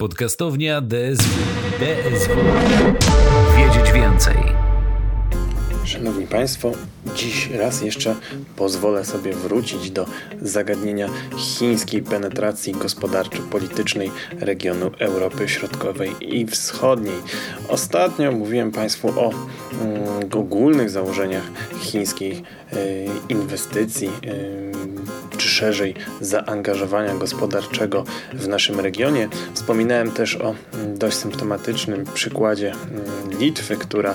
Podcastownia DSW. DSW. Wiedzieć więcej. Szanowni Państwo, dziś raz jeszcze pozwolę sobie wrócić do zagadnienia chińskiej penetracji gospodarczo-politycznej regionu Europy Środkowej i Wschodniej. Ostatnio mówiłem Państwu o mm, ogólnych założeniach chińskiej y, inwestycji. Y, czy szerzej zaangażowania gospodarczego w naszym regionie. Wspominałem też o mm, dość symptomatycznym przykładzie mm, Litwy, która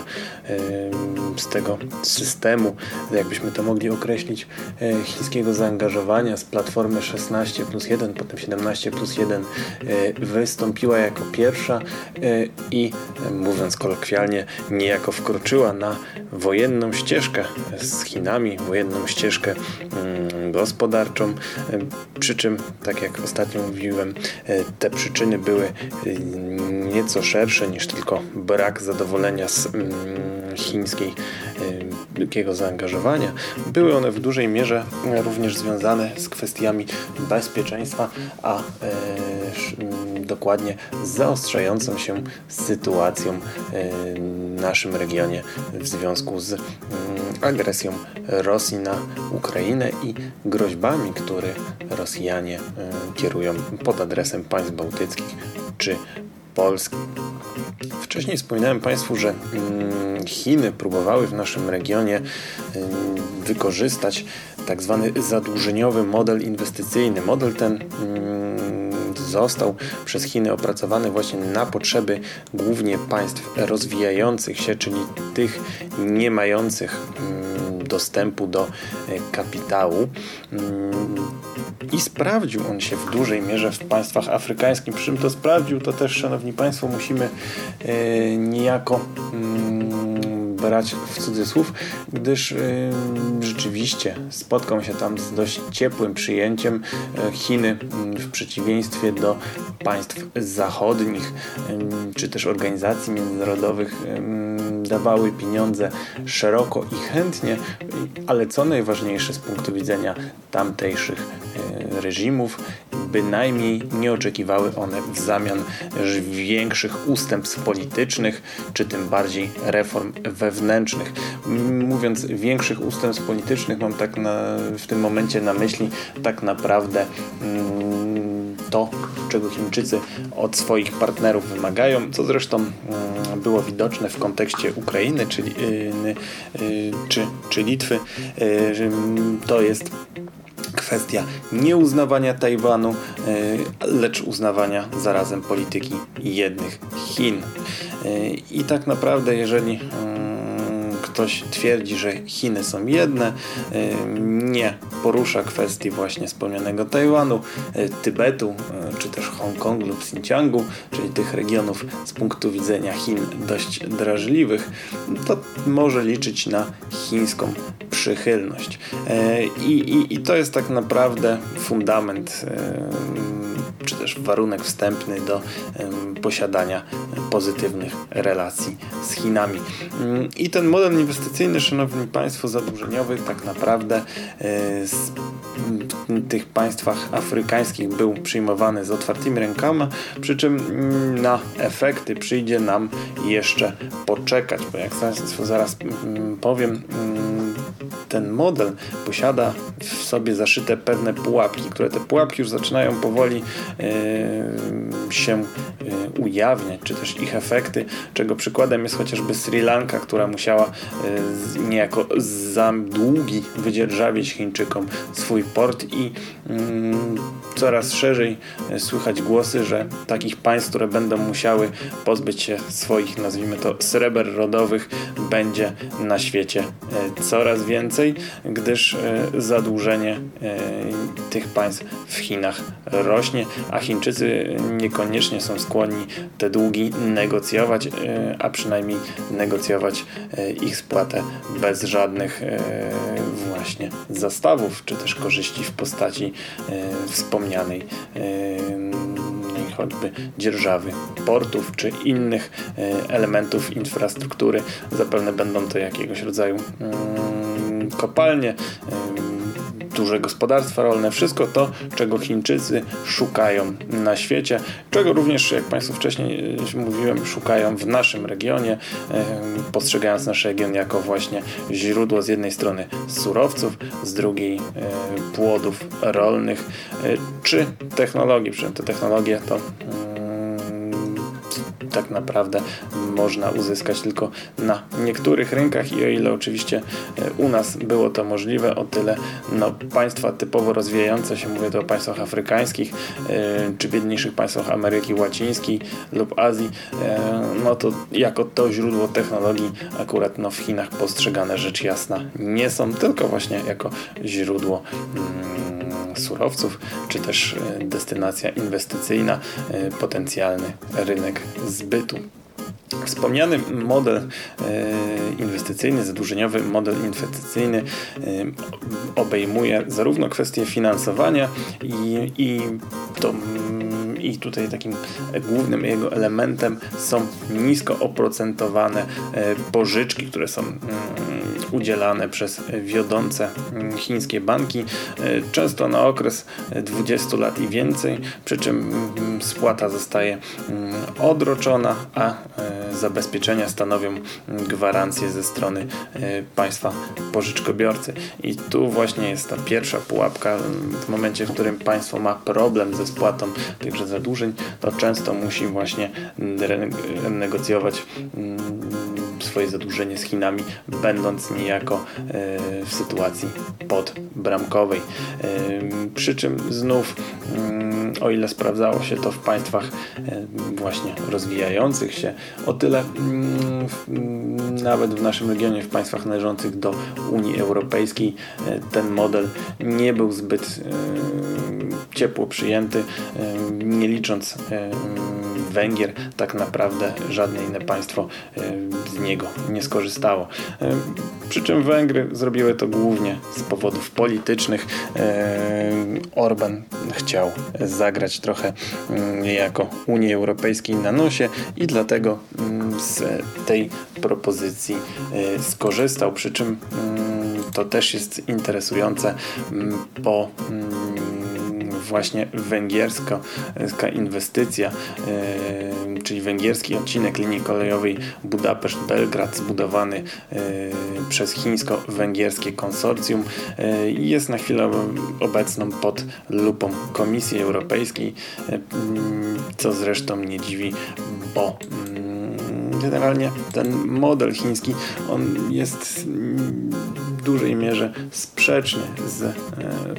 z tego systemu, jakbyśmy to mogli określić, e, chińskiego zaangażowania z platformy 16 plus 1, potem 17 plus 1 e, wystąpiła jako pierwsza e, i mówiąc kolokwialnie, niejako wkroczyła na wojenną ścieżkę z Chinami, wojenną ścieżkę mm, gospodarczą, przy czym, tak jak ostatnio mówiłem, te przyczyny były nieco szersze niż tylko brak zadowolenia z mm, chińskiej wielkiego zaangażowania. Były one w dużej mierze również związane z kwestiami bezpieczeństwa, a e, dokładnie z zaostrzającą się sytuacją e, w naszym regionie w związku z agresją Rosji na Ukrainę i groźbami, które Rosjanie e, kierują pod adresem państw bałtyckich czy Polski. Wcześniej wspominałem Państwu, że mm, Chiny próbowały w naszym regionie mm, wykorzystać tak zwany zadłużeniowy model inwestycyjny. Model ten mm, został przez Chiny opracowany właśnie na potrzeby głównie państw rozwijających się, czyli tych nie mających dostępu do e, kapitału i sprawdził on się w dużej mierze w państwach afrykańskich. Przy czym to sprawdził, to też, szanowni państwo, musimy e, niejako mm, brać w cudzysłów, gdyż e, rzeczywiście spotkał się tam z dość ciepłym przyjęciem e, Chiny w przeciwieństwie do państw zachodnich czy też organizacji międzynarodowych dawały pieniądze szeroko i chętnie, ale co najważniejsze z punktu widzenia tamtejszych reżimów, bynajmniej nie oczekiwały one w zamian większych ustępstw politycznych, czy tym bardziej reform wewnętrznych. Mówiąc większych ustępstw politycznych, mam tak na, w tym momencie na myśli tak naprawdę mm, to, czego Chińczycy od swoich partnerów wymagają, co zresztą mm, było widoczne w kontekście Ukrainy czy, y, y, czy, czy Litwy. Y, to jest kwestia nieuznawania Tajwanu, lecz uznawania zarazem polityki jednych Chin. I tak naprawdę, jeżeli ktoś twierdzi, że Chiny są jedne, nie porusza kwestii właśnie wspomnianego Tajwanu, Tybetu, czy też Hongkongu lub Xinjiangu, czyli tych regionów z punktu widzenia Chin dość drażliwych, to może liczyć na chińską przychylność. I, i, i to jest tak naprawdę fundament czy też warunek wstępny do posiadania pozytywnych relacji z Chinami. Mm, I ten model inwestycyjny, szanowni państwo, zadłużeniowy tak naprawdę e, z tych państwach afrykańskich był przyjmowany z otwartymi rękoma, przy czym mm, na efekty przyjdzie nam jeszcze poczekać, bo jak Państwu zaraz mm, powiem, ten model posiada w sobie zaszyte pewne pułapki, które te pułapki już zaczynają powoli się ujawniać, czy też ich efekty, czego przykładem jest chociażby Sri Lanka, która musiała e, niejako za długi wydzierżawić Chińczykom swój port i coraz szerzej słychać głosy, że takich państw, które będą musiały pozbyć się swoich, nazwijmy to, sreber rodowych, będzie na świecie coraz więcej gdyż e, zadłużenie e, tych państw w Chinach rośnie, a Chińczycy niekoniecznie są skłonni te długi negocjować, e, a przynajmniej negocjować ich spłatę bez żadnych właśnie zastawów, czy też korzyści w postaci wspomnianej choćby dzierżawy portów czy innych elementów infrastruktury. Zapewne będą to jakiegoś rodzaju mm, kopalnie, duże gospodarstwa rolne, wszystko to, czego Chińczycy szukają na świecie, czego również, jak Państwu wcześniej mówiłem, szukają w naszym regionie, postrzegając nasz region jako właśnie źródło z jednej strony surowców, z drugiej płodów rolnych, czy technologii. Przy te technologie to tak naprawdę można uzyskać tylko na niektórych rynkach. I o ile oczywiście e, u nas było to możliwe, o tyle no, państwa typowo rozwijające się, mówię tu o państwach afrykańskich e, czy biedniejszych państwach Ameryki Łacińskiej lub Azji, e, no to jako to źródło technologii akurat no, w Chinach postrzegane rzecz jasna nie są, tylko właśnie jako źródło mm, surowców, czy też destynacja inwestycyjna, potencjalny rynek Wspomniany model e, inwestycyjny, zadłużeniowy model inwestycyjny e, obejmuje zarówno kwestie finansowania i, i to i tutaj takim głównym jego elementem są nisko oprocentowane e, pożyczki, które są mm, udzielane przez wiodące mm, chińskie banki, e, często na okres 20 lat i więcej, przy czym mm, spłata zostaje odroczona, a e, zabezpieczenia stanowią gwarancję ze strony państwa pożyczkobiorcy. I tu właśnie jest ta pierwsza pułapka w momencie, w którym państwo ma problem ze spłatą tychże zadłużeń, to często musi właśnie negocjować mm, swoje zadłużenie z Chinami, będąc niejako e, w sytuacji podbramkowej. E, przy czym znów, mm, o ile sprawdzało się to w państwach e, właśnie rozwijających się, o tyle mm, nawet w naszym regionie, w państwach należących do Unii Europejskiej, ten model nie był zbyt ciepło przyjęty, nie licząc Węgier, tak naprawdę żadne inne państwo z niego nie skorzystało. Przy czym Węgry zrobiły to głównie z powodów politycznych. Orban chciał zagrać trochę jako Unii Europejskiej na nosie i dlatego z tej propozycji skorzystał. Przy czym to też jest interesujące, bo właśnie węgierska inwestycja, e, czyli węgierski odcinek linii kolejowej Budapeszt-Belgrad zbudowany e, przez chińsko-węgierskie konsorcjum e, jest na chwilę obecną pod lupą Komisji Europejskiej, co zresztą nie dziwi, bo generalnie ten model chiński on jest w dużej mierze sprzeczny z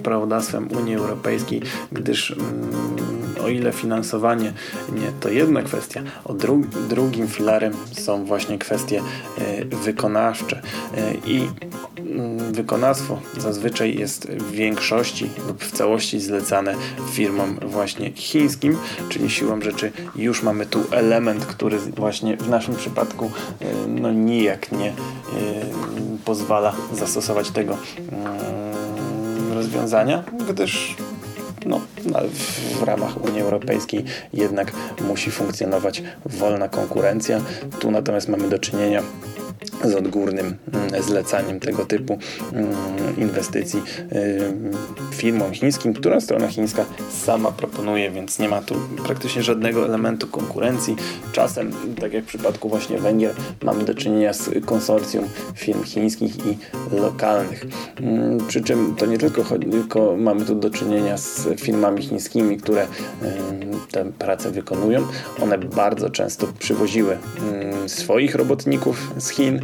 prawodawstwem Unii Europejskiej, gdyż mm, o ile finansowanie nie to jedna kwestia, o dru drugim filarem są właśnie kwestie e, wykonawcze. E, i mm, wykonawstwo zazwyczaj jest w większości lub w całości zlecane firmom właśnie chińskim, czyli siłą rzeczy już mamy tu element, który właśnie w naszym przypadku e, no nijak nie pozwala zastosować tego mm, rozwiązania, gdyż no, w ramach Unii Europejskiej jednak musi funkcjonować wolna konkurencja. Tu natomiast mamy do czynienia z odgórnym mm, zlecaniem tego typu mm, inwestycji y, firmom chińskim, która strona chińska sama proponuje, więc nie ma tu praktycznie żadnego elementu konkurencji. Czasem, tak jak w przypadku właśnie Węgier, mamy do czynienia z konsorcjum firm chińskich i lokalnych. Mm, przy czym to nie tylko, tylko mamy tu do czynienia z firmami chińskimi, które tę pracę wykonują. One bardzo często przywoziły swoich robotników z Chin,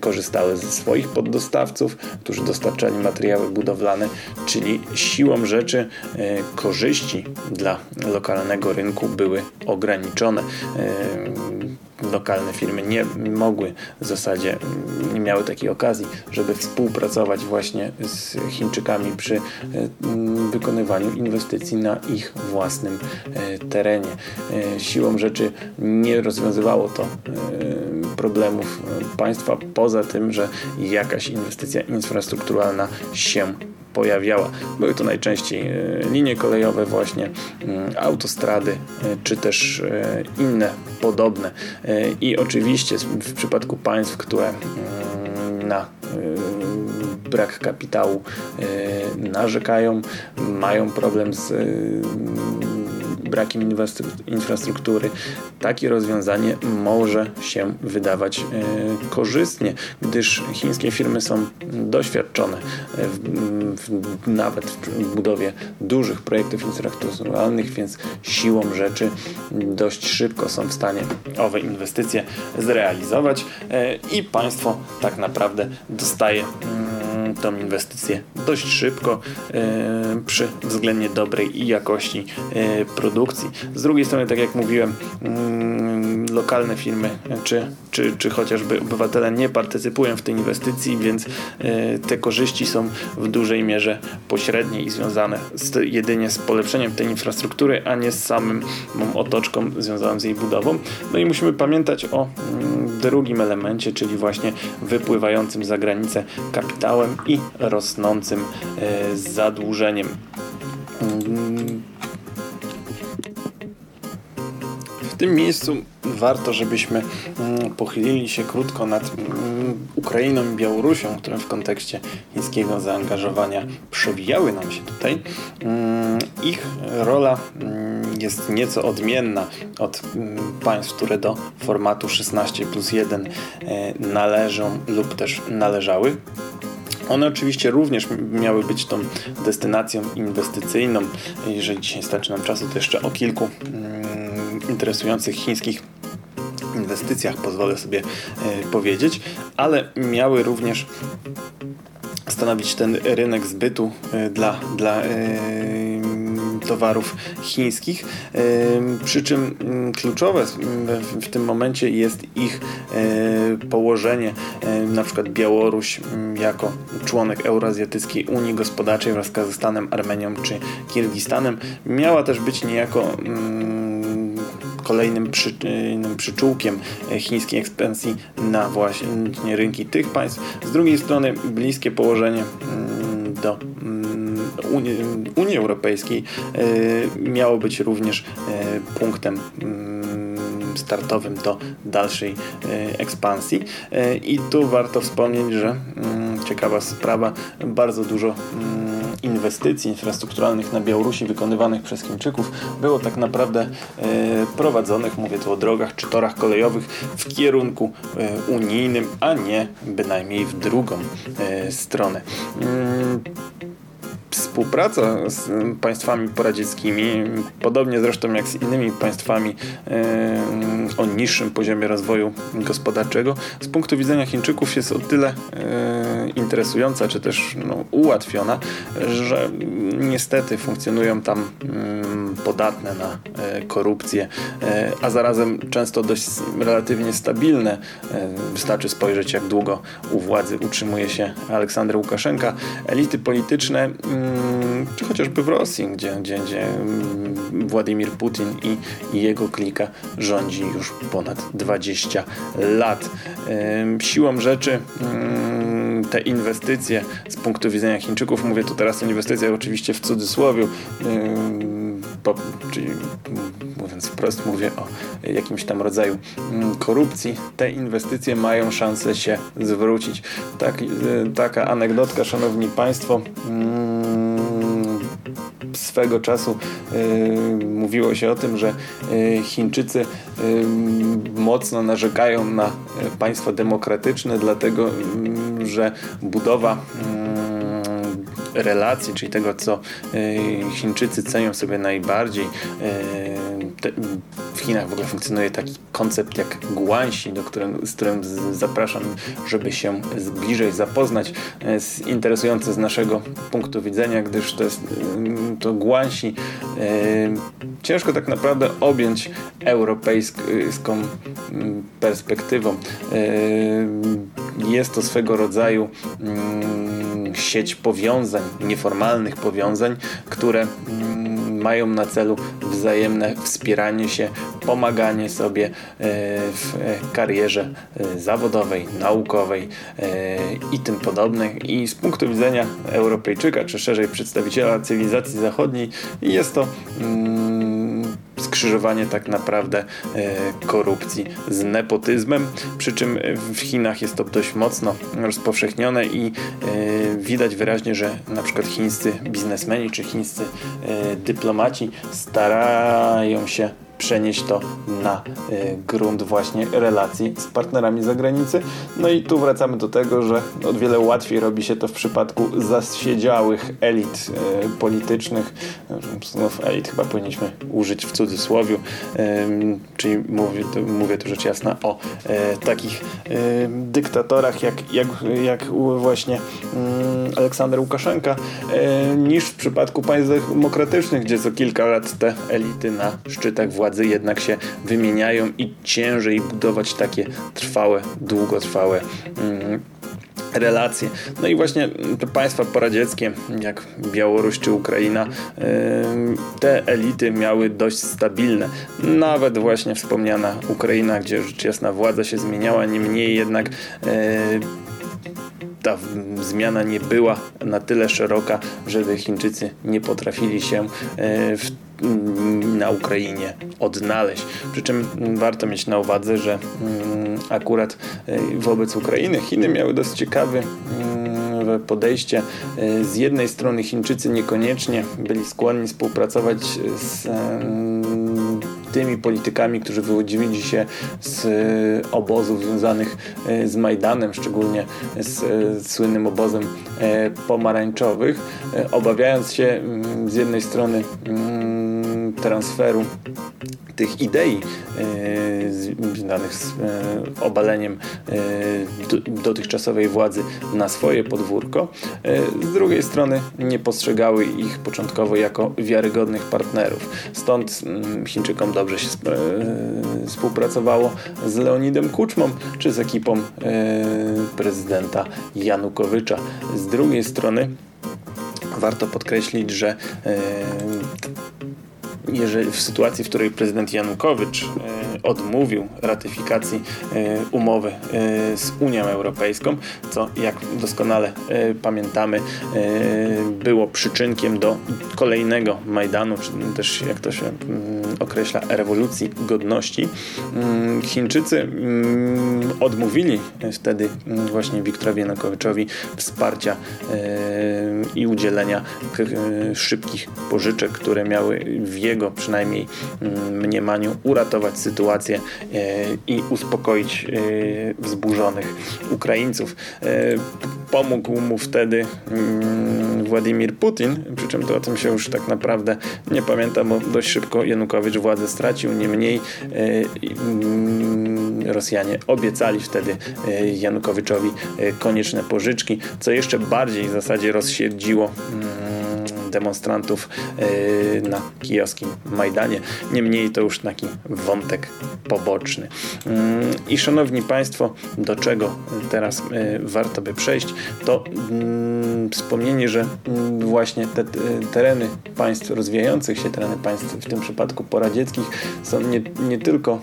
korzystały ze swoich poddostawców, którzy dostarczali materiały budowlane, czyli siłą rzeczy e, korzyści dla lokalnego rynku były ograniczone e, lokalne firmy nie mogły w zasadzie, nie miały takiej okazji, żeby współpracować właśnie z Chińczykami przy wykonywaniu inwestycji na ich własnym terenie. Siłą rzeczy nie rozwiązywało to problemów państwa, poza tym, że jakaś inwestycja infrastrukturalna się pojawiała. Były to najczęściej e, linie kolejowe właśnie, mm, autostrady, e, czy też e, inne podobne. I oczywiście w przypadku państw, które mm, na brak kapitału narzekają, mają problem z brakiem infrastruktury, takie rozwiązanie może się wydawać korzystnie, gdyż chińskie firmy są doświadczone w, w, nawet w budowie dużych projektów infrastrukturalnych, więc siłą rzeczy dość szybko są w stanie owe inwestycje zrealizować e, i państwo tak naprawdę dostaje mm, tą inwestycję dość szybko e, przy względnie dobrej jakości e, produkcji. Z drugiej strony, tak jak mówiłem, mm, lokalne firmy czy, czy, czy chociażby obywatele nie partycypują w tej inwestycji, więc te korzyści są w dużej mierze pośrednie i związane z, jedynie z polepszeniem tej infrastruktury, a nie z samym otoczką związaną z jej budową. No i musimy pamiętać o mm, drugim elemencie, czyli właśnie wypływającym za granicę kapitałem i rosnącym e, zadłużeniem. Tym miejscu warto, żebyśmy mm, pochylili się krótko nad mm, Ukrainą i Białorusią, które w kontekście chińskiego zaangażowania przewijały nam się tutaj. Mm, ich rola jest nieco odmienna od państw, które do formatu 16 plus 1 e, należą lub też należały. One oczywiście również miały być tą destynacją inwestycyjną. Jeżeli dzisiaj starczy nam czasu, to jeszcze o kilku interesujących chińskich inwestycjach pozwolę sobie e, powiedzieć, ale miały również stanowić ten rynek zbytu e, dla, dla e, towarów chińskich, przy czym mm, kluczowe w tym momencie jest ich położenie, na przykład Białoruś mm, jako członek Eurazjatyckiej Unii Gospodarczej wraz z Kazachstanem, Armenią czy Kirgistanem. Miała też być niejako mm, kolejnym przy, przyczółkiem chińskiej ekspansji na właśnie rynki tych państw. Z drugiej strony bliskie położenie mm, do mm, Unii, Unii Europejskiej e, miało być również e, punktem mm, startowym do dalszej e, ekspansji. I tu warto wspomnieć, że ciekawa sprawa, bardzo dużo inwestycji infrastrukturalnych na Białorusi wykonywanych przez Chińczyków było tak naprawdę e, prowadzonych, mówię tu o drogach czy torach kolejowych w kierunku e, unijnym, a nie bynajmniej w drugą e, stronę. Mm, współpraca z państwami poradzieckimi, podobnie zresztą jak z innymi państwami o niższym poziomie rozwoju gospodarczego, z punktu widzenia Chińczyków jest o tyle interesująca, czy też no, ułatwiona, że niestety funkcjonują tam mm, podatne na e, korupcję, e, a zarazem często dość relatywnie stabilne. E, wystarczy spojrzeć, jak długo u władzy utrzymuje się Aleksander Łukaszenka. Elity polityczne, mm, czy chociażby w Rosji, gdzie, gdzie, gdzie mm, Władimir Putin i, i jego klika rządzi już ponad 20 lat. Siłą rzeczy te inwestycje z punktu widzenia Chińczyków, mówię tu teraz o inwestycjach oczywiście w cudzysłowie, czyli mówiąc wprost mówię o jakimś tam rodzaju korupcji, te inwestycje mają szansę się zwrócić. Tak, taka anegdotka, szanowni państwo swego czasu y, mówiło się o tym, że y, Chińczycy y, mocno narzekają na państwo demokratyczne, dlatego że budowa relacji, czyli tego, co Chińczycy cenią sobie najbardziej. W Chinach w ogóle funkcjonuje taki koncept jak guanxi, do którym, z którym zapraszam, żeby się bliżej zapoznać. Jest interesujące z naszego punktu widzenia, gdyż to jest to. Ciężko tak naprawdę objąć europejską perspektywą. Jest to swego rodzaju sieć powiązań, nieformalnych powiązań, które mm, mają na celu wzajemne wspieranie się, pomaganie sobie e, w karierze e, zawodowej, naukowej e, i tym podobnych. I z punktu widzenia Europejczyka, czy szerzej przedstawiciela cywilizacji zachodniej, jest to mm, skrzyżowanie tak naprawdę korupcji z nepotyzmem, przy czym w Chinach jest to dość mocno rozpowszechnione i widać wyraźnie, że na przykład chińscy biznesmeni czy chińscy dyplomaci starają się przenieść to na y, grunt właśnie relacji z partnerami zagranicy. No i tu wracamy do tego, że o wiele łatwiej robi się to w przypadku zasiedziałych elit y, politycznych. Znów elit chyba powinniśmy użyć w cudzysłowiu, czyli mówię, mówię tu rzecz jasna o e, takich e, dyktatorach jak, jak, jak właśnie mm, Aleksander Łukaszenka, e, niż w przypadku państw demokratycznych, gdzie co kilka lat te elity na szczytach władzy władzy jednak się wymieniają i ciężej budować takie trwałe, długotrwałe mm, relacje. No i właśnie te państwa poradzieckie, jak Białoruś czy Ukraina, te elity miały dość stabilne. Nawet właśnie wspomniana Ukraina, gdzie rzecz jasna władza się zmieniała, niemniej jednak ta zmiana nie była na tyle szeroka, żeby Chińczycy nie potrafili się w na Ukrainie odnaleźć. Przy czym warto mieć na uwadze, że mm, akurat e, wobec Ukrainy Chiny miały dość ciekawy mm, podejście. E, z jednej strony Chińczycy niekoniecznie byli skłonni współpracować z tymi politykami, którzy wywodzili się z obozów związanych z Majdanem, szczególnie z słynnym obozem pomarańczowych, obawiając się mm, z jednej strony transferu tych idei e, związanych z e, obaleniem e, dotychczasowej władzy na swoje podwórko. Z drugiej strony nie postrzegały ich początkowo jako wiarygodnych partnerów. Stąd mm, Chińczykom dobrze się współpracowało z Leonidem Kuczmą czy z ekipą prezydenta Janukowycza. Z drugiej strony warto podkreślić, że jeżeli w sytuacji, w której prezydent Janukowycz e, odmówił ratyfikacji e, umowy e, z Unią Europejską, co jak doskonale pamiętamy było przyczynkiem do kolejnego Majdanu, czy też jak to się mm, określa, rewolucji godności. Mm, Chińczycy mm, odmówili wtedy właśnie Wiktorowi Janukowyczowi wsparcia i udzielenia szybkich pożyczek, które miały w jego jego przynajmniej mm, mniemaniu uratować sytuację e, i uspokoić e, wzburzonych Ukraińców. E, pomógł mu wtedy mm, Władimir Putin, przy czym to o tym się już tak naprawdę nie pamiętam, bo dość szybko Janukowicz władzę stracił, niemniej mm, Rosjanie obiecali wtedy Janukowiczowi konieczne pożyczki, co jeszcze bardziej w zasadzie rozsierdziło demonstrantów e, na kijowskim Majdanie. Niemniej to już taki wątek poboczny. Mm, I szanowni Państwo, do czego teraz e, warto by przejść, to mm, wspomnienie, że mm, właśnie te tereny państw rozwijających się, tereny państw w tym przypadku poradzieckich są nie, nie tylko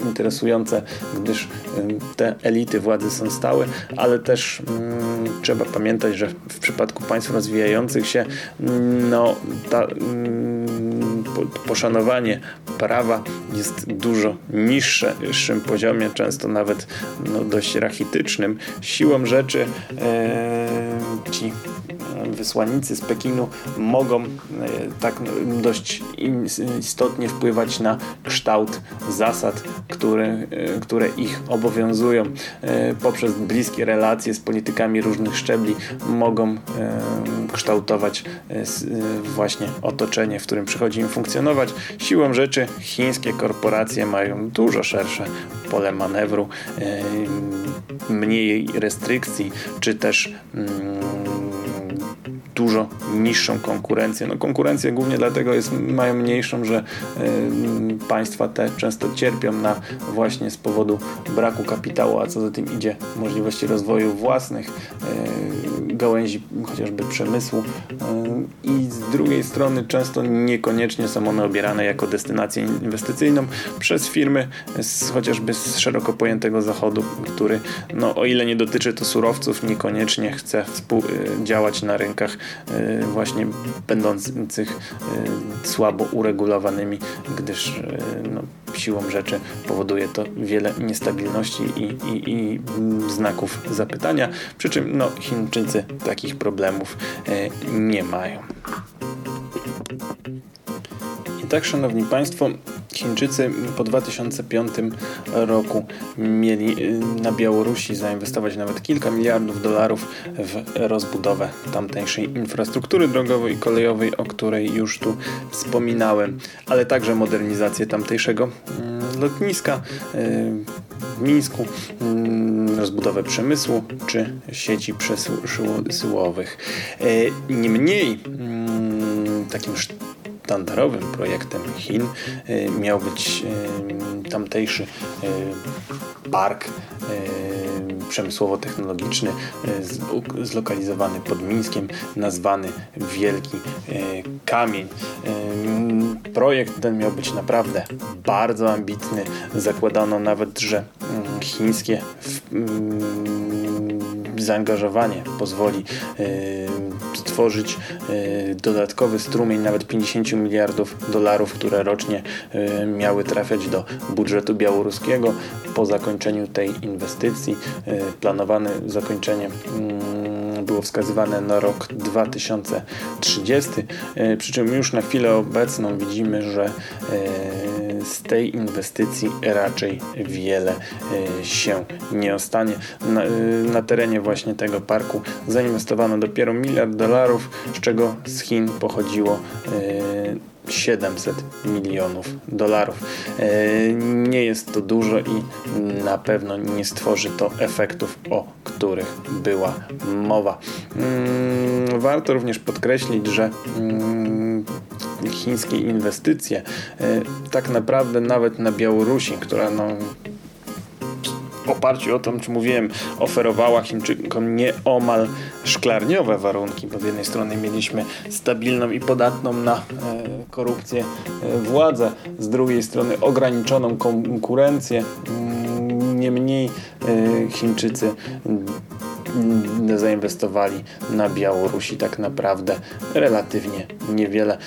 interesujące, gdyż te elity władzy są stałe, ale też trzeba pamiętać, że w przypadku państw rozwijających się, no, ta, mm, poszanowanie prawa jest dużo niższym poziomie, często nawet no, dość rachitycznym. Siłą rzeczy ci wysłannicy z Pekinu mogą e, tak dość istotnie wpływać na kształt zasad, które, e, które ich obowiązują. E, poprzez bliskie relacje z politykami różnych szczebli mogą kształtować właśnie otoczenie, w którym przychodzi im funkcjonować. Siłą rzeczy chińskie korporacje mają dużo szersze pole manewru, mniej restrykcji, czy też mm, dużo niższą konkurencję. No konkurencję głównie dlatego jest, mają mniejszą, że y, państwa te często cierpią na właśnie z powodu braku kapitału, a co za tym idzie możliwości rozwoju własnych y, gałęzi chociażby przemysłu. Y, i z drugiej strony często niekoniecznie są one obierane jako destynację inwestycyjną przez firmy z, chociażby z szeroko pojętego zachodu, który no, o ile nie dotyczy to surowców, niekoniecznie chce działać na rynkach właśnie będących słabo uregulowanymi, gdyż no, siłą rzeczy powoduje to wiele niestabilności i, i, i znaków zapytania, przy czym no, Chińczycy takich problemów nie mają. Tak, Szanowni Państwo, Chińczycy po 2005 roku mieli y, na Białorusi zainwestować nawet kilka miliardów dolarów w rozbudowę tamtejszej infrastruktury drogowej i kolejowej, o której już tu wspominałem, ale także modernizację tamtejszego mm, lotniska y, w Mińsku, mm, rozbudowę przemysłu czy sieci przesyłowych. Y, niemniej mm, takim sztandarowym projektem Chin y, miał być y, tamtejszy y, park przemysłowo-technologiczny zlokalizowany pod Mińskiem, nazwany Wielki Kamień. Projekt ten miał być naprawdę bardzo ambitny. Zakładano nawet, że mm, chińskie mm, zaangażowanie pozwoli stworzyć dodatkowy strumień nawet 50 miliardów dolarów, które rocznie miały trafiać do budżetu białoruskiego po zakończeniu tej inwestycji. Planowane zakończenie mm, było wskazywane na rok 2030, przy czym już na chwilę obecną widzimy, że z tej inwestycji raczej wiele e, się nie ostanie. Na, e, na terenie właśnie tego parku zainwestowano dopiero miliard dolarów, z czego z Chin pochodziło 700 e, milionów dolarów. Nie jest to dużo i na pewno nie stworzy to efektów, o których była mowa. Mm, warto również podkreślić, że mm, chińskie inwestycje, e, tak naprawdę nawet na Białorusi, która no, oparciu o to, czym mówiłem, oferowała Chińczykom nieomal szklarniowe warunki, bo z jednej strony mieliśmy stabilną i podatną na e, korupcję e, władzę, z drugiej strony ograniczoną konkurencję. Mm, niemniej Chińczycy zainwestowali na Białorusi tak naprawdę relatywnie niewiele.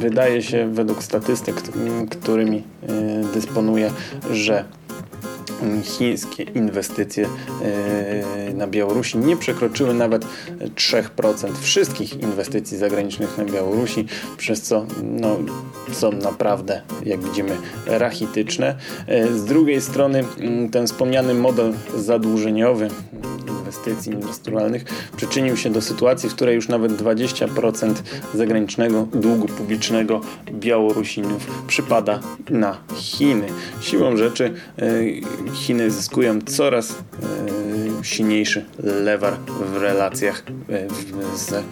Wydaje się według statystyk, którymi e, dysponuję, że chińskie inwestycje e, na Białorusi nie przekroczyły nawet 3% wszystkich inwestycji zagranicznych na Białorusi, przez co no, są naprawdę, jak widzimy, rachityczne. E, z drugiej strony ten wspomniany model zadłużeniowy inwestycji inwestycyjnych przyczynił się do sytuacji, w której już nawet 20% zagranicznego długu publicznego Białorusinów przypada na Chiny. Siłą rzeczy e, Chiny zyskują coraz e, silniejszy lewar w relacjach e, z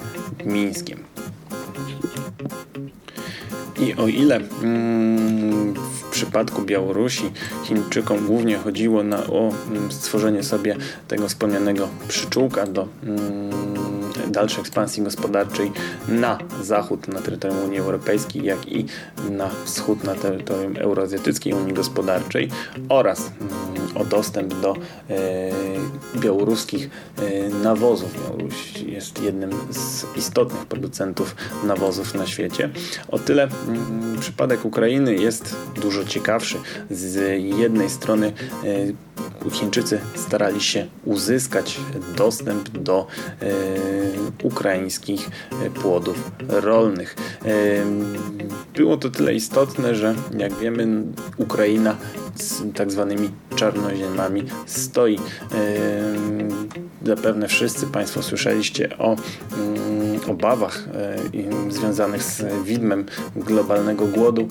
Mińskiem. I o ile mm, w przypadku Białorusi Chińczykom głównie chodziło na, o mm, stworzenie sobie tego wspomnianego przyczółka do mm, dalszej ekspansji gospodarczej na zachód, na terytorium Unii Europejskiej, jak i na wschód, na terytorium Euroazjatyckiej Unii Gospodarczej oraz mm, o dostęp do e, białoruskich e, nawozów. Białoruś jest jednym z istotnych producentów nawozów na świecie. O tyle przypadek Ukrainy jest dużo ciekawszy. Z jednej strony e, Chińczycy starali się uzyskać dostęp do e, ukraińskich e, płodów rolnych. Było to tyle istotne, że jak wiemy Ukraina z tak zwanymi czarnoziemami stoi. Zapewne wszyscy Państwo słyszeliście o mm, obawach związanych z widmem globalnego głodu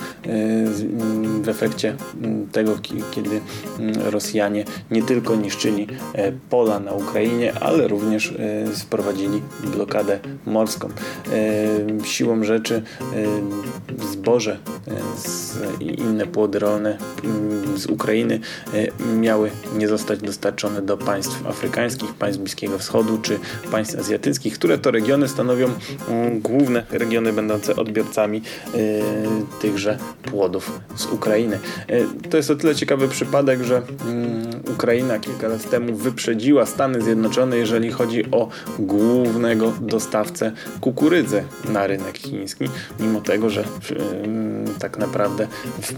w efekcie tego, kiedy Rosjanie nie tylko niszczyli e, pola na Ukrainie, ale również e, sprowadzili blokadę morską. E, siłą rzeczy zboże i inne płody rolne z Ukrainy miały nie zostać dostarczone do państw afrykańskich, państw Bliskiego Wschodu czy państw azjatyckich, które to regiony stanowią mm, główne regiony będące odbiorcami tychże płodów z Ukrainy. To jest o tyle ciekawy przypadek, że mm, Ukraina kilka lat temu wyprzedziła Stany Zjednoczone, jeżeli chodzi o głównego dostawcę kukurydzy na rynek chiński, mimo tego, że tak naprawdę w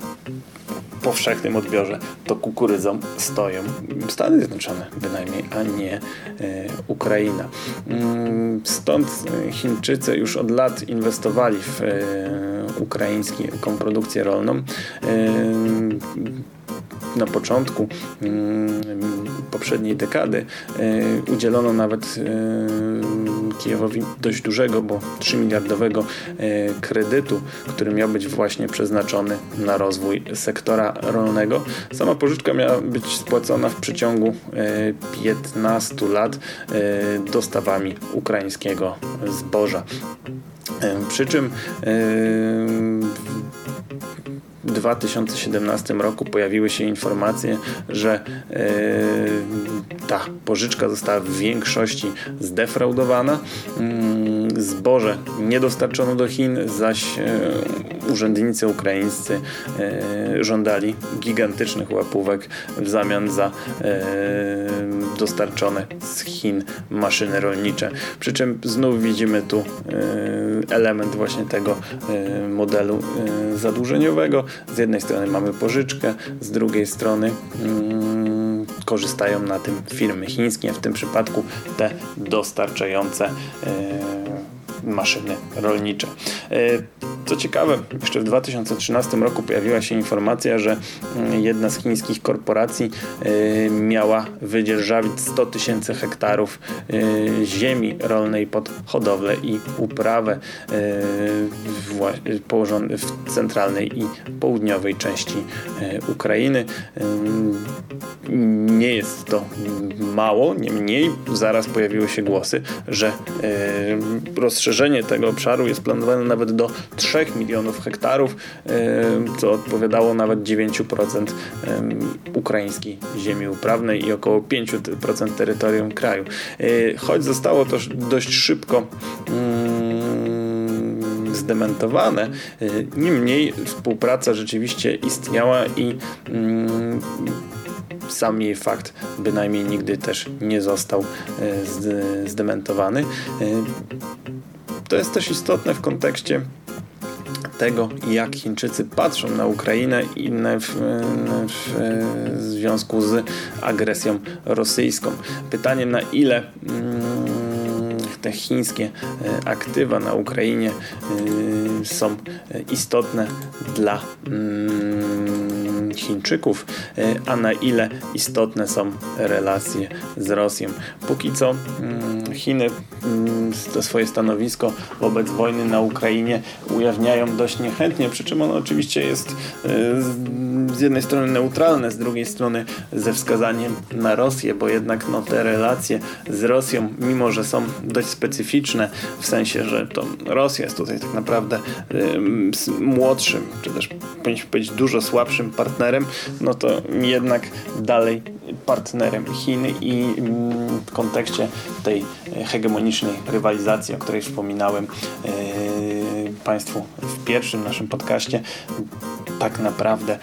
powszechnym odbiorze to kukurydzą stoją Stany Zjednoczone bynajmniej, a nie e, Ukraina. Mm, stąd Chińczycy już od lat inwestowali w e, ukraińską produkcję rolną. E, na początku mm, poprzedniej dekady e, udzielono nawet e, Kijowowi dość dużego, bo 3 miliardowego e, kredytu, który miał być właśnie przeznaczony na rozwój sektora rolnego. Sama pożyczka miała być spłacona w przeciągu 15 lat dostawami ukraińskiego zboża. Przy czym 2017 roku pojawiły się informacje, że e, ta pożyczka została w większości zdefraudowana. Mm, zboże nie dostarczono do Chin, zaś e, urzędnicy ukraińscy e, żądali gigantycznych łapówek w zamian za dostarczone z Chin maszyny rolnicze. Przy czym znów widzimy tu element właśnie tego modelu zadłużeniowego, z jednej strony mamy pożyczkę, z drugiej strony mm, korzystają na tym firmy chińskie, w tym przypadku te dostarczające yy, maszyny rolnicze. Yy, co ciekawe, jeszcze w 2013 roku pojawiła się informacja, że mm, jedna z chińskich korporacji y, miała wydzierżawić 100 tysięcy hektarów y, ziemi rolnej pod hodowlę i uprawę y, w centralnej i południowej części Ukrainy. Nie jest to mało, niemniej zaraz pojawiły się głosy, że rozszerzenie tego obszaru jest planowane nawet do 3 3 milionów hektarów, co odpowiadało nawet 9% ukraińskiej ziemi uprawnej i około 5% terytorium kraju. E, choć zostało to dość szybko mm, zdementowane. E, niemniej współpraca rzeczywiście istniała i mm, sam jej fakt bynajmniej nigdy też nie został e, zdementowany. To jest też istotne w kontekście tego, jak Chińczycy patrzą na Ukrainę i w, w, związku z agresją rosyjską. Pytanie na ile mm, te chińskie e, aktywa na Ukrainie y, są istotne dla mm, Chińczyków, e, a na ile istotne są relacje z Rosją. Póki co mm, Chiny mm, to swoje stanowisko wobec wojny na Ukrainie ujawniają dość niechętnie, przy czym ono oczywiście jest e, z jednej strony neutralne, z drugiej strony ze wskazaniem na Rosję, bo jednak no, te relacje z Rosją, mimo że są dość specyficzne, w sensie, że to Rosja jest tutaj tak naprawdę y, młodszym, czy też powinniśmy powiedzieć dużo słabszym partnerem, no to jednak dalej partnerem Chin i mm, w kontekście tej hegemonicznej rywalizacji, o której wspominałem yy, Państwu w pierwszym naszym podcaście, tak naprawdę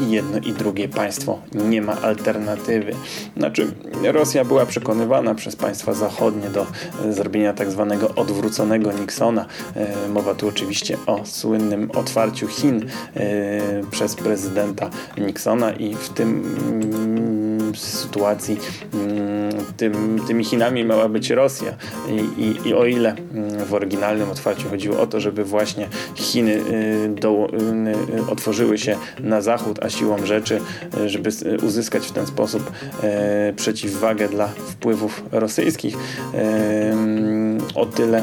yy, jedno i drugie państwo nie ma alternatywy. Znaczy, Rosja była przekonywana przez państwa zachodnie do zrobienia tak zwanego odwróconego Nixona. Yy, mowa tu oczywiście o słynnym otwarciu Chin przez prezydenta Nixona i w tym sytuacji mm, tym, tymi Chinami miała być Rosja. I, i, i o ile mm, w oryginalnym otwarciu chodziło o to, żeby właśnie Chiny y, do, y, otworzyły się na zachód, a siłą rzeczy, y, żeby uzyskać w ten sposób przeciwwagę dla wpływów rosyjskich, o tyle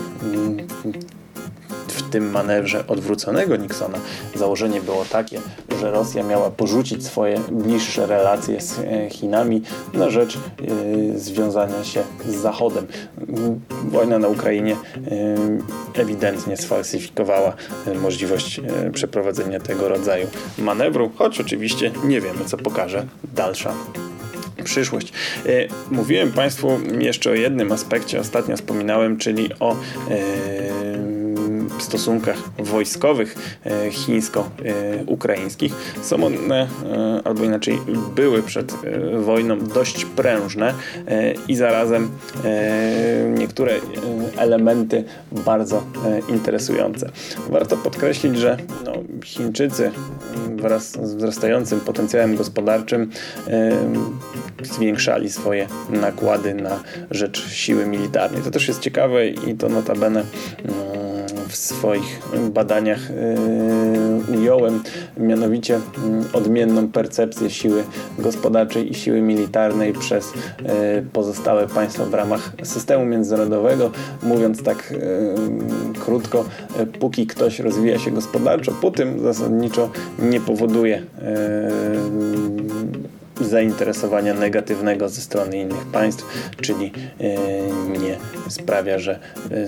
tym manewrze odwróconego Nixona założenie było takie, że Rosja miała porzucić swoje bliższe relacje z e, Chinami na rzecz e, związania się z Zachodem. Wojna na Ukrainie e, ewidentnie sfalsyfikowała możliwość przeprowadzenia tego rodzaju manewru, choć oczywiście nie wiemy, co pokaże dalsza przyszłość. Mówiłem Państwu jeszcze o jednym aspekcie, ostatnio wspominałem, czyli o stosunkach wojskowych e, chińsko-ukraińskich są one, e, albo inaczej były przed e, wojną dość prężne i zarazem niektóre elementy bardzo interesujące. Warto podkreślić, że no, Chińczycy wraz z wzrastającym potencjałem gospodarczym zwiększali swoje nakłady na rzecz siły militarnej. To też jest ciekawe i to notabene no, w swoich badaniach yy, ująłem, mianowicie mm, odmienną percepcję siły gospodarczej i siły militarnej przez yy, pozostałe państwa w ramach systemu międzynarodowego. Mówiąc tak yy, krótko, póki ktoś rozwija się gospodarczo, po tym zasadniczo nie powoduje zainteresowania negatywnego ze strony innych państw, czyli e, nie sprawia, że e,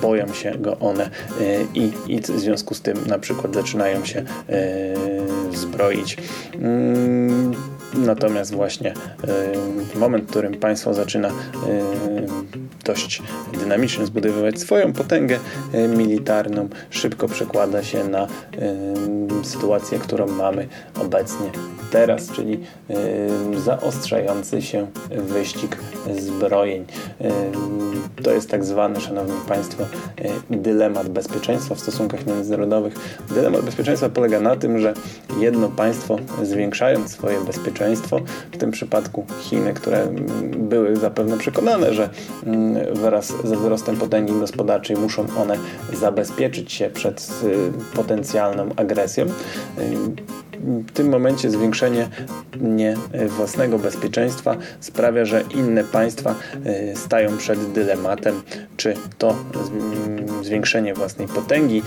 boją się go one e, i, i w związku z tym na przykład zaczynają się zbroić. Natomiast właśnie moment, w którym państwo zaczyna dość dynamicznie zbudowywać swoją potęgę militarną, szybko przekłada się na sytuację, którą mamy obecnie teraz, czyli zaostrzający się wyścig zbrojeń. To jest tak zwany, szanowni państwo, dylemat bezpieczeństwa w stosunkach międzynarodowych. Dylemat bezpieczeństwa polega na tym, że jedno państwo zwiększając swoje bezpieczeństwo, w tym przypadku Chiny, które były zapewne przekonane, że wraz ze wzrostem potęgi gospodarczej muszą one zabezpieczyć się przed potencjalną agresją, w tym momencie zwiększenie nie własnego bezpieczeństwa sprawia, że inne państwa e, stają przed dylematem, czy to zwiększenie własnej potęgi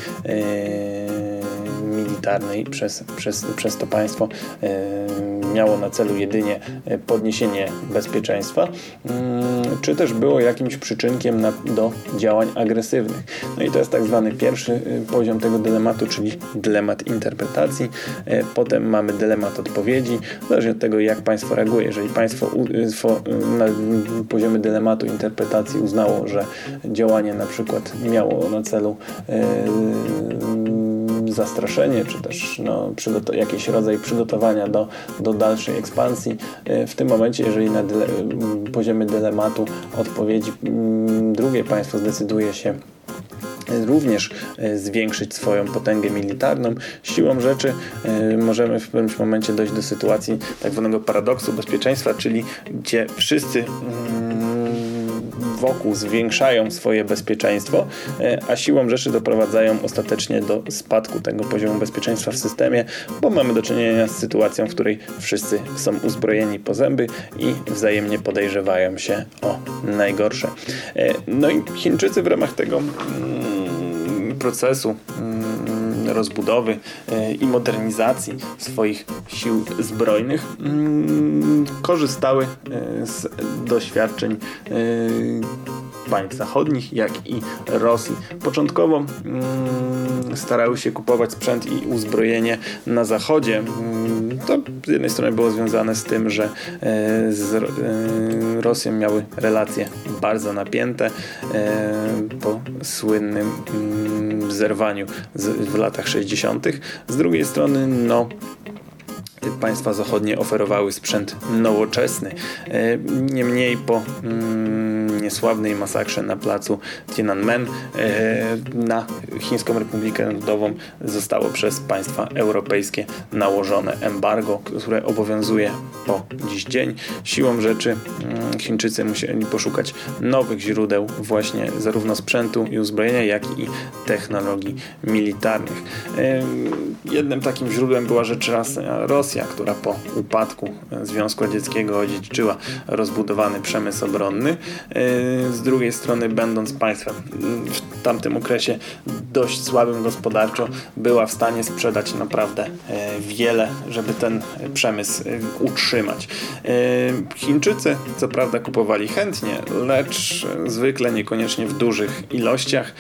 militarnej przez, przez, przez to państwo e, miało na celu jedynie podniesienie bezpieczeństwa, mm, czy też było jakimś przyczynkiem na, do działań agresywnych. No i to jest tak zwany pierwszy poziom tego dylematu, czyli dylemat interpretacji. Potem mamy dylemat odpowiedzi, zależnie od tego, jak państwo reaguje. Jeżeli państwo na poziomie dylematu interpretacji uznało, że działanie na przykład miało na celu zastraszenie, czy też no, jakiś rodzaj przygotowania do, do dalszej ekspansji. E, w tym momencie, jeżeli na dyle poziomie dylematu odpowiedzi drugie państwo zdecyduje się również e, zwiększyć swoją potęgę militarną. Siłą rzeczy e, możemy w pewnym momencie dojść do sytuacji tak zwanego paradoksu bezpieczeństwa, czyli gdzie wszyscy mm, wokół zwiększają swoje bezpieczeństwo, e, a siłą rzeczy doprowadzają ostatecznie do spadku tego poziomu bezpieczeństwa w systemie, bo mamy do czynienia z sytuacją, w której wszyscy są uzbrojeni po zęby i wzajemnie podejrzewają się o najgorsze. No i Chińczycy w ramach tego mm, procesu mm, rozbudowy e, i modernizacji swoich sił zbrojnych mm, korzystały e, z doświadczeń e, państw zachodnich, jak i Rosji. Początkowo mm, starały się kupować sprzęt i uzbrojenie na zachodzie. Mm, to z jednej strony było związane z tym, że z Rosją miały relacje bardzo napięte po słynnym zerwaniu w latach 60. Z drugiej strony, no państwa zachodnie oferowały sprzęt nowoczesny. E, niemniej po mm, niesławnej masakrze na placu Tiananmen e, na Chińską Republikę Ludową zostało przez państwa europejskie nałożone embargo, które obowiązuje po dziś dzień. Siłą rzeczy mm, Chińczycy musieli poszukać nowych źródeł właśnie zarówno sprzętu i uzbrojenia, jak i technologii militarnych. E, jednym takim źródłem była rzecz raz Rosja, Rosja, która po upadku Związku Radzieckiego odziedziczyła rozbudowany przemysł obronny, e, z drugiej strony będąc państwem tamtym okresie dość słabym gospodarczo, była w stanie sprzedać naprawdę wiele, żeby ten przemysł utrzymać. Chińczycy co prawda kupowali chętnie, lecz zwykle niekoniecznie w dużych ilościach.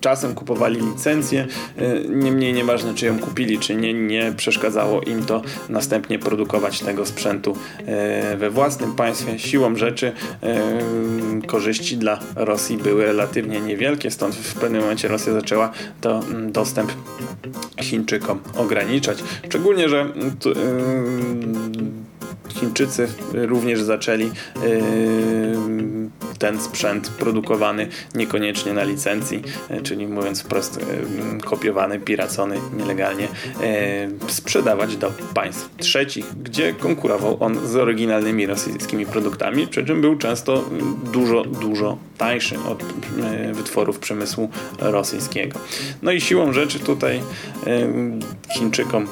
Czasem kupowali licencję, niemniej nieważne czy ją kupili, czy nie, nie przeszkadzało im to następnie produkować tego sprzętu we własnym państwie. Siłą rzeczy korzyści dla Rosji były relatywnie niewielkie, stąd w pewnym momencie Rosja zaczęła to mm, dostęp Chińczykom ograniczać. Szczególnie, że Chińczycy również zaczęli yy, ten sprzęt produkowany niekoniecznie na licencji, yy, czyli mówiąc wprost yy, kopiowany, piracony nielegalnie, sprzedawać do państw trzecich, gdzie konkurował on z oryginalnymi rosyjskimi produktami, przy czym był często dużo, dużo tańszy od wytworów przemysłu rosyjskiego. No i siłą rzeczy tutaj Chińczykom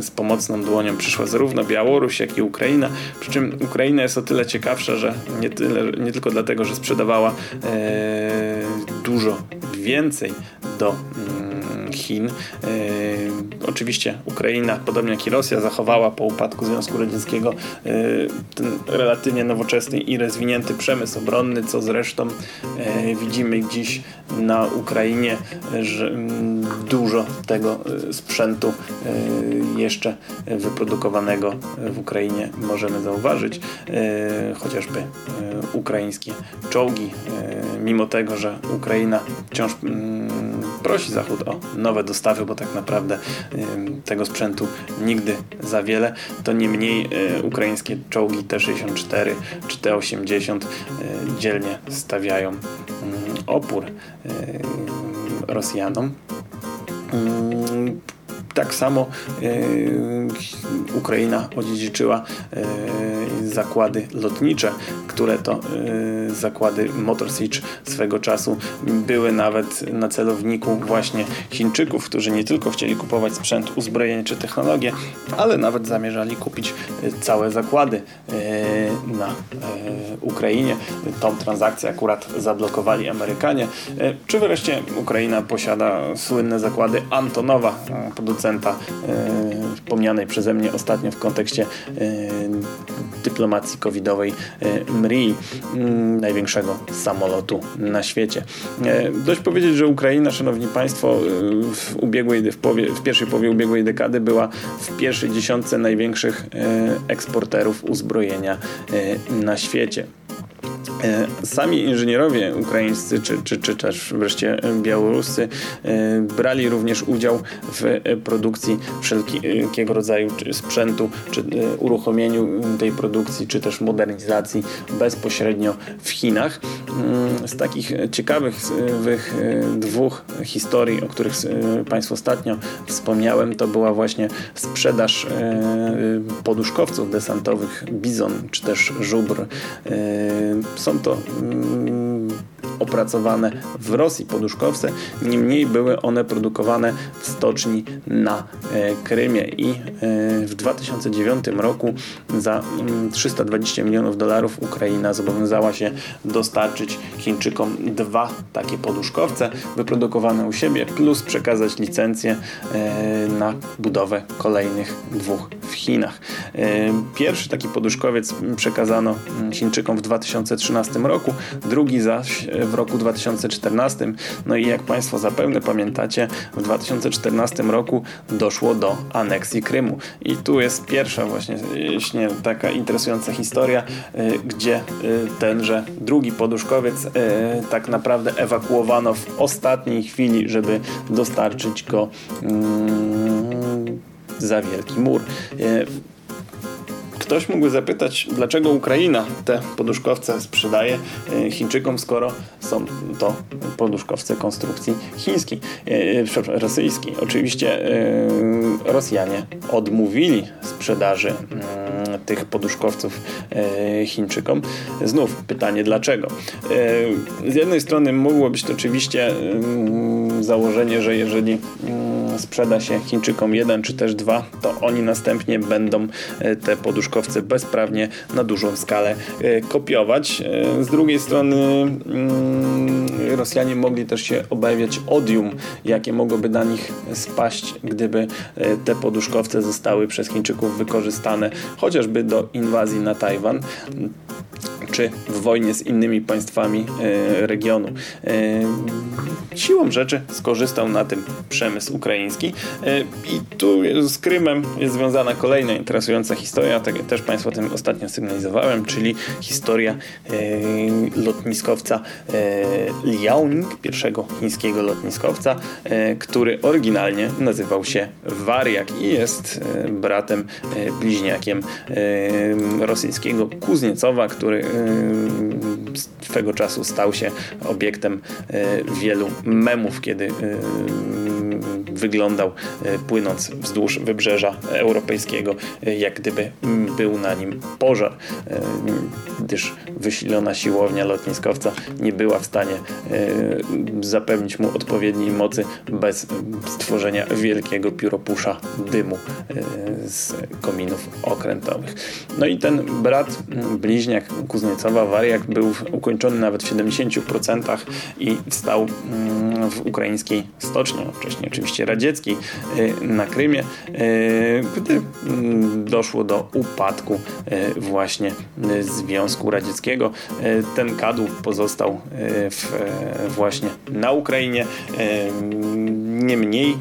z pomocną dłonią przyszła zarówno Białoruś, jak i Ukraina. Przy czym Ukraina jest o tyle ciekawsza, że nie, tyle, nie tylko dlatego, że sprzedawała e, dużo więcej do mm, Chin. E, oczywiście Ukraina, podobnie jak i Rosja, zachowała po upadku Związku Radzieckiego e, ten relatywnie nowoczesny i rozwinięty przemysł obronny, co zresztą e, widzimy dziś na Ukrainie, że mm, dużo tego sprzętu jeszcze wyprodukowanego w Ukrainie możemy zauważyć. Chociażby ukraińskie czołgi, mimo tego, że Ukraina wciąż mm, prosi Zachód o nowe dostawy, bo tak naprawdę tego sprzętu nigdy za wiele, to niemniej ukraińskie czołgi T-64 czy T-80 dzielnie stawiają mm, opór Rosjanom. Tak samo e, Ukraina odziedziczyła e, zakłady lotnicze, które to e, zakłady Motor Siege swego czasu były nawet na celowniku właśnie Chińczyków, którzy nie tylko chcieli kupować sprzęt, uzbrojenie czy technologię, ale nawet zamierzali kupić całe zakłady na Ukrainie. Tą transakcję akurat zablokowali Amerykanie. Czy wreszcie Ukraina posiada słynne zakłady Antonowa, producent producenta e, wspomnianej przeze mnie ostatnio w kontekście e, dyplomacji covidowej e, MRI, mm, największego samolotu na świecie. Dość powiedzieć, że Ukraina, szanowni państwo, w, ubiegłej, w, powie, w pierwszej połowie ubiegłej dekady była w pierwszej dziesiątce największych eksporterów uzbrojenia na świecie. E, sami inżynierowie ukraińscy, czy, czy, czy też wreszcie białoruscy, e, brali również udział w produkcji wszelkiego rodzaju sprzętu, czy e, uruchomieniu tej produkcji, czy też modernizacji bezpośrednio w Chinach. Mm, z takich ciekawych dwóch historii, o których Państwu ostatnio wspomniałem, to była właśnie sprzedaż poduszkowców desantowych Bizon, czy też Żubr są to mm, opracowane w Rosji poduszkowce, niemniej były one produkowane w stoczni na e, Krymie i e, w 2009 roku za 320 mm, milionów dolarów Ukraina zobowiązała się dostarczyć Chińczykom dwa takie poduszkowce wyprodukowane u siebie plus przekazać licencję e, na budowę kolejnych dwóch w Chinach. Pierwszy taki poduszkowiec przekazano mm, Chińczykom w 2013 roku, drugi zaś w roku 2014. No i jak Państwo zapewne pamiętacie, w 2014 roku doszło do aneksji Krymu. I tu jest pierwsza właśnie właśnie taka interesująca historia, y, gdzie tenże drugi poduszkowiec tak naprawdę ewakuowano w ostatniej chwili, żeby dostarczyć go mm, za wielki mur. Ktoś mógłby zapytać, dlaczego Ukraina te poduszkowce sprzedaje e, Chińczykom, skoro są to poduszkowce konstrukcji chińskiej, e, rosyjskiej. Oczywiście e, Rosjanie odmówili sprzedaży mm, tych poduszkowców Chińczykom. Znów pytanie dlaczego. Z jednej strony mogło być to oczywiście mm, założenie, że jeżeli mm, sprzeda się Chińczykom jeden czy też dwa, to oni następnie będą te poduszkowce bezprawnie na dużą skalę e, kopiować. E, z drugiej strony mm, Rosjanie mogli też się obawiać odium, jakie mogłoby na nich spaść, gdyby te poduszkowce zostały przez Chińczyków wykorzystane chociażby do inwazji na Tajwan czy w wojnie z innymi państwami e, regionu. E, siłą rzeczy skorzystał na tym przemysł ukraiński e, i tu z Krymem jest związana kolejna interesująca historia, tak też Państwu o tym ostatnio sygnalizowałem, czyli historia lotniskowca Liaoning, pierwszego chińskiego lotniskowca, który oryginalnie nazywał się Wariak i jest bratem bliźniakiem rosyjskiego Kuzniecowa, który swego czasu stał się obiektem e, wielu memów, kiedy e, wyglądał e, płynąc wzdłuż wybrzeża europejskiego, jak gdyby był na nim pożar, gdyż wysilona siłownia lotniskowca nie była w stanie zapewnić mu odpowiedniej mocy bez stworzenia wielkiego pióropusza dymu z kominów okrętowych. No i ten brat, bliźniak Kuzniecowa, Wariak był ukończony nawet w 70% i stał mm, w ukraińskiej stoczni, no wcześniej oczywiście radzieckiej, y, na Krymie, y, gdy mm, doszło do upadku y, właśnie Związku Radzieckiego. Ten kadłub pozostał w, właśnie na Ukrainie. Niemniej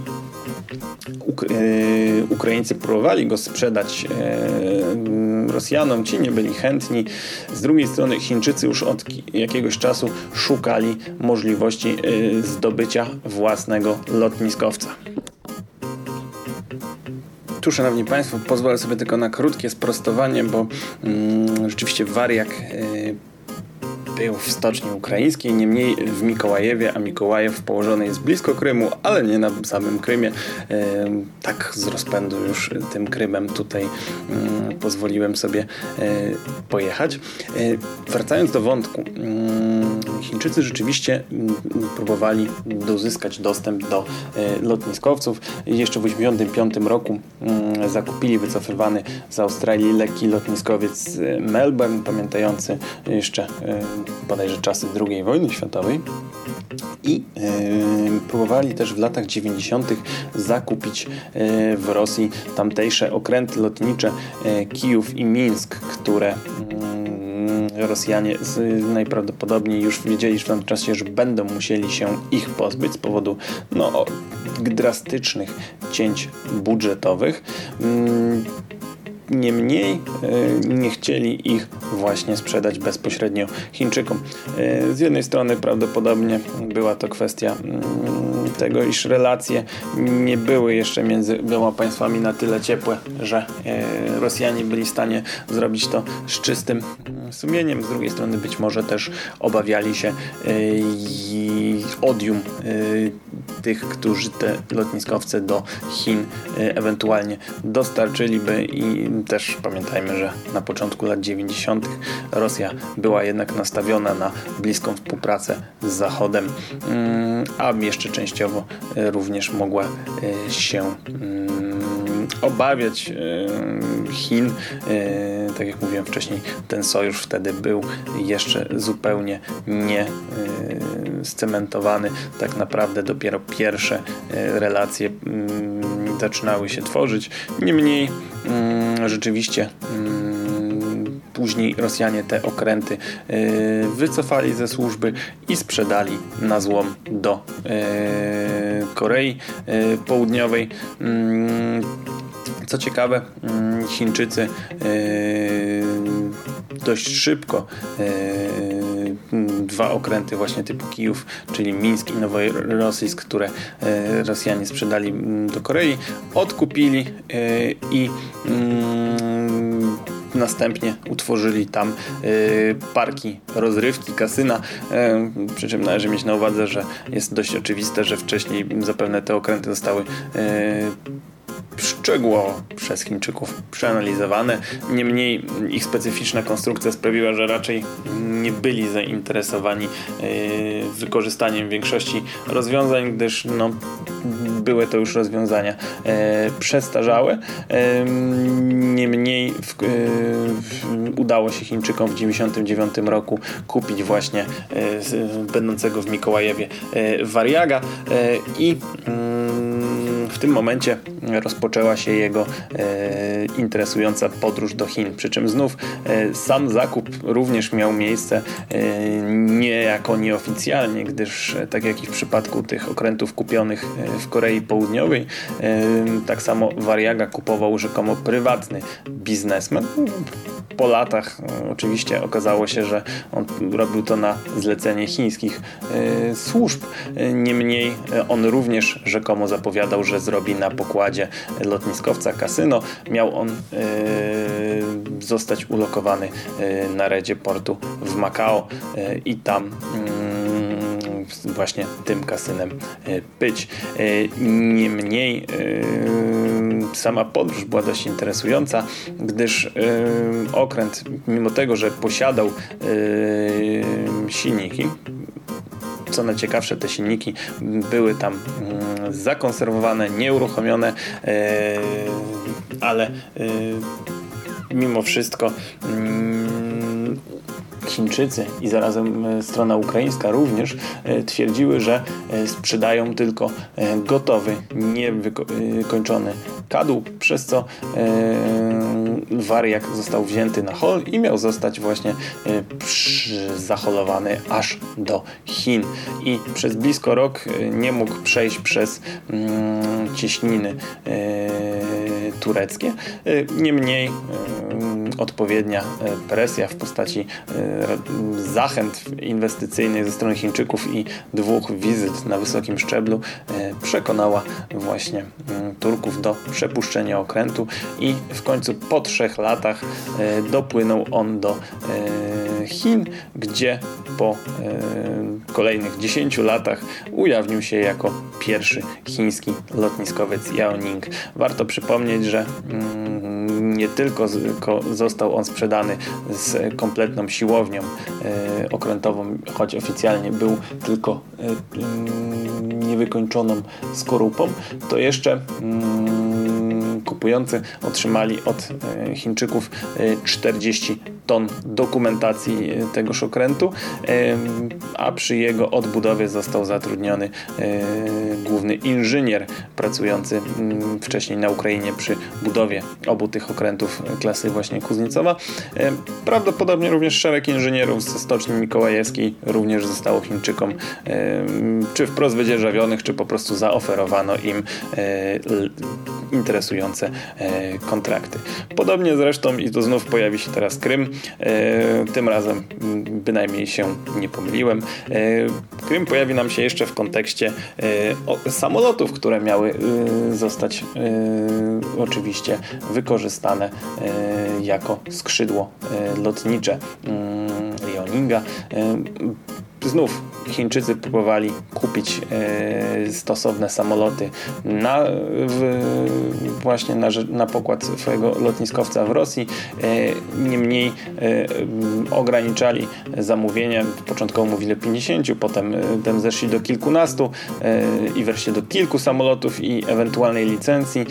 E, Ukraińcy próbowali go sprzedać e, Rosjanom, ci nie byli chętni. Z drugiej strony Chińczycy już od jakiegoś czasu szukali możliwości e, zdobycia własnego lotniskowca. Tu, szanowni państwo, pozwolę sobie tylko na krótkie sprostowanie, bo mm, rzeczywiście Wariak był w stoczni ukraińskiej, niemniej w Mikołajewie, a Mikołajew położony jest blisko Krymu, ale nie na samym Krymie. E, tak z rozpędu już tym Krymem tutaj mm, pozwoliłem sobie e, pojechać. E, wracając do wątku, mm, Chińczycy rzeczywiście mm, próbowali dozyskać dostęp do lotniskowców. Jeszcze w 1985 roku zakupili wycofywany z Australii lekki lotniskowiec Melbourne, pamiętający jeszcze bodajże czasy II wojny światowej i e, próbowali też w latach 90. zakupić e, w Rosji tamtejsze okręty lotnicze e, Kijów i Mińsk, które mm, Rosjanie najprawdopodobniej już wiedzieli w tamtym czasie, że będą musieli się ich pozbyć z powodu no, drastycznych cięć budżetowych. Niemniej e, nie chcieli ich właśnie sprzedać bezpośrednio Chińczykom. E, z jednej strony prawdopodobnie była to kwestia mm, tego, iż relacje nie były jeszcze między wieloma państwami na tyle ciepłe, że e, Rosjanie byli w stanie zrobić to z czystym mm, sumieniem. Z drugiej strony być może też obawiali się odium tych, którzy te lotniskowce do Chin ewentualnie dostarczyliby i też pamiętajmy, że na początku lat 90. Rosja była jednak nastawiona na bliską współpracę z Zachodem, mm, a jeszcze częściowo e, również mogła e, się mm, obawiać e, Chin. Tak jak mówiłem wcześniej, ten sojusz wtedy był jeszcze zupełnie nie scementowany. Tak naprawdę dopiero pierwsze relacje mm, zaczynały się tworzyć. Niemniej rzeczywiście mm, później Rosjanie te okręty y, wycofali ze służby i sprzedali na złom do y, Korei y, Południowej. Mm, co ciekawe, mm, Chińczycy dość szybko dwa okręty właśnie typu Kijów, czyli Mińsk i Noworosyjsk, które Rosjanie sprzedali do Korei, odkupili i mm, następnie utworzyli tam y, parki rozrywki, kasyna, y, przy czym należy mieć na uwadze, że jest dość oczywiste, że wcześniej zapewne te okręty zostały y, szczegółowo przez Chińczyków przeanalizowane. Niemniej ich specyficzna konstrukcja sprawiła, że raczej nie byli zainteresowani wykorzystaniem większości rozwiązań, gdyż no, były to już rozwiązania przestarzałe. Niemniej w, w, udało się Chińczykom w 1999 roku kupić właśnie będącego w Mikołajewie Wariaga i mm, w tym momencie rozpoczęła się jego e, interesująca podróż do Chin. Przy czym znów e, sam zakup również miał miejsce e, niejako nieoficjalnie, gdyż e, tak jak i w przypadku tych okrętów kupionych e, w Korei Południowej, e, tak samo Wariaga kupował rzekomo prywatny biznesmen. Po latach oczywiście okazało się, że on robił to na zlecenie chińskich służb. Niemniej on również rzekomo zapowiadał, że zrobi na pokładzie lotniskowca kasyno. Miał on zostać ulokowany na redzie portu w Macao i tam mm, właśnie tym kasynem być. Niemniej sama podróż była dość interesująca, gdyż okręt, mimo tego, że posiadał silniki, co najciekawsze, te silniki były tam mm, zakonserwowane, nieuruchomione, ale mimo wszystko mm, Chińczycy i zarazem e, strona ukraińska również e, twierdziły, że e, sprzedają tylko gotowy, niewykończony kadłub, przez co wariak został wzięty na hol i miał zostać właśnie zaholowany aż do Chin. I przez blisko rok nie mógł przejść przez mm, cieśniny tureckie. Niemniej odpowiednia presja w postaci zachęt inwestycyjnych ze strony Chińczyków i dwóch wizyt na wysokim szczeblu e, przekonała właśnie mm, Turków do przepuszczenia okrętu i w końcu po trzech latach e, dopłynął on do e, Chin, gdzie po kolejnych 10 latach ujawnił się jako pierwszy chiński lotniskowiec Yaoning. Warto przypomnieć, że mm, nie tylko został on sprzedany z kompletną siłownią e, okrętową, choć oficjalnie był tylko e, mm, niewykończoną skorupą, to jeszcze mm, kupujący otrzymali od e, Chińczyków 40 ton dokumentacji tegoż okrętu, a przy jego odbudowie został zatrudniony główny inżynier pracujący mm, wcześniej na Ukrainie przy budowie obu tych okrętów klasy właśnie Kuznicowa. Prawdopodobnie również szereg inżynierów ze stoczni mikołajewskiej również zostało Chińczykom czy wprost wydzierżawionych, czy po prostu zaoferowano im e, interesujące e, kontrakty. Podobnie zresztą i to znów pojawi się teraz Krym. E, tym razem bynajmniej się nie pomyliłem. Krym pojawi nam się jeszcze w kontekście samolotów, które miały zostać oczywiście wykorzystane jako skrzydło lotnicze Liaoninga znów Chińczycy próbowali kupić e, stosowne samoloty na, w, właśnie na, na pokład swojego lotniskowca w Rosji. E, niemniej e, ograniczali zamówienia. Początkowo mówili 50, potem, potem zeszli do kilkunastu i wreszcie do kilku samolotów i ewentualnej licencji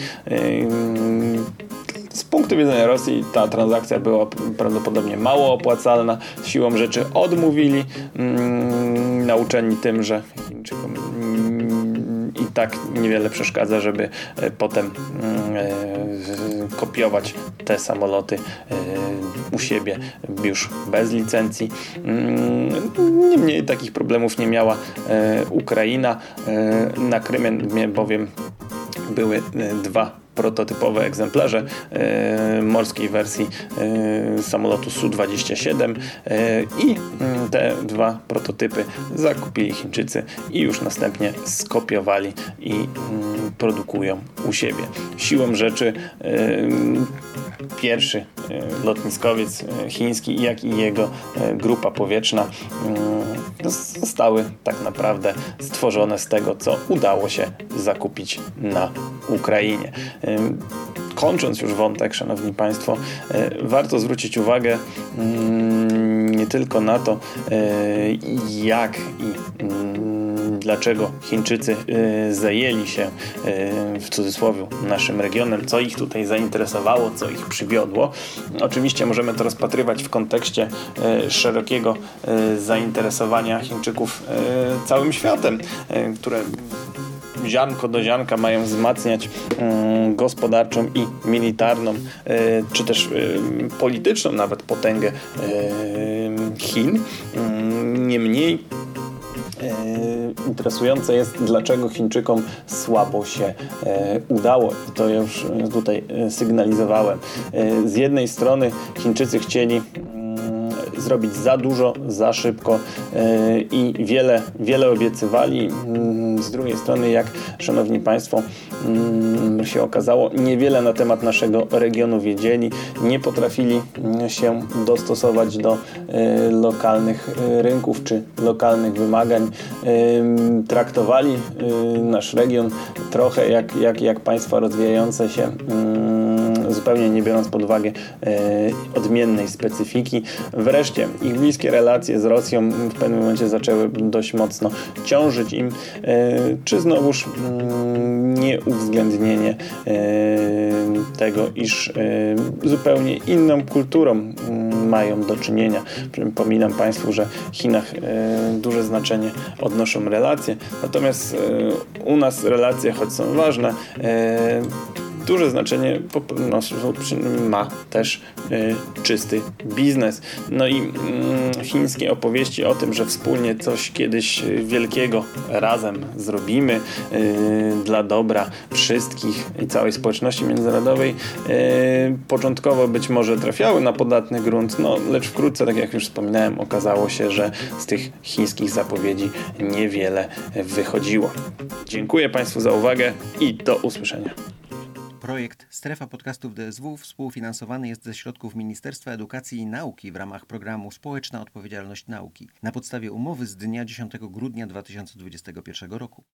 z punktu widzenia Rosji ta transakcja była prawdopodobnie mało opłacalna. Siłą rzeczy odmówili, mm, nauczeni tym, że Chińczykom mm, i tak niewiele przeszkadza, żeby e, potem e, kopiować te samoloty e, u siebie już bez licencji. Mm, niemniej takich problemów nie miała Ukraina. Na Krymie bowiem były dwa prototypowe egzemplarze e, morskiej wersji e, samolotu Su-27 e, i mm, te dwa prototypy zakupili Chińczycy i już następnie skopiowali i mm, produkują u siebie. Siłą rzeczy pierwszy lotniskowiec chiński, jak i jego grupa powietrzna mm, zostały tak naprawdę stworzone z tego, co udało się zakupić na Ukrainie. Kończąc już wątek, Szanowni Państwo, warto zwrócić uwagę mm, nie tylko na to, jak i mm, dlaczego Chińczycy zajęli się w cudzysłowie naszym regionem, co ich tutaj zainteresowało, co ich przywiodło. Oczywiście możemy to rozpatrywać w kontekście szerokiego zainteresowania Chińczyków całym światem, które ziarnko do ziarnka mają wzmacniać mm, gospodarczą i militarną, czy też polityczną nawet potęgę Chin. Mm, niemniej interesujące jest, dlaczego Chińczykom słabo się udało. I to już tutaj sygnalizowałem. Z jednej strony Chińczycy chcieli zrobić za dużo, za szybko e, i wiele, wiele obiecywali. Mm, z drugiej strony, jak Szanowni Państwo mm, się okazało, niewiele na temat naszego regionu wiedzieli, nie potrafili mm, się dostosować do e, lokalnych e, rynków czy lokalnych wymagań. Traktowali nasz region trochę jak, jak, jak państwa rozwijające się zupełnie nie biorąc pod uwagę e, odmiennej specyfiki. Wreszcie ich bliskie relacje z Rosją w pewnym momencie zaczęły dość mocno ciążyć im, e, czy znowuż mm, nieuwzględnienie e, tego, iż zupełnie inną kulturą mm, mają do czynienia. Przypominam Państwu, że w Chinach duże znaczenie odnoszą relacje, natomiast u nas relacje, choć są ważne, duże znaczenie no, ma też y, czysty biznes. No i y, chińskie opowieści o tym, że wspólnie coś kiedyś wielkiego razem zrobimy y, dla dobra wszystkich i całej społeczności międzynarodowej, y, początkowo być może trafiały na podatny grunt, no lecz wkrótce, tak jak już wspominałem, okazało się, że z tych chińskich zapowiedzi niewiele wychodziło. Dziękuję Państwu za uwagę i do usłyszenia. Projekt Strefa Podcastów DSW współfinansowany jest ze środków Ministerstwa Edukacji i Nauki w ramach programu Społeczna Odpowiedzialność Nauki na podstawie umowy z dnia 10 grudnia 2021 roku.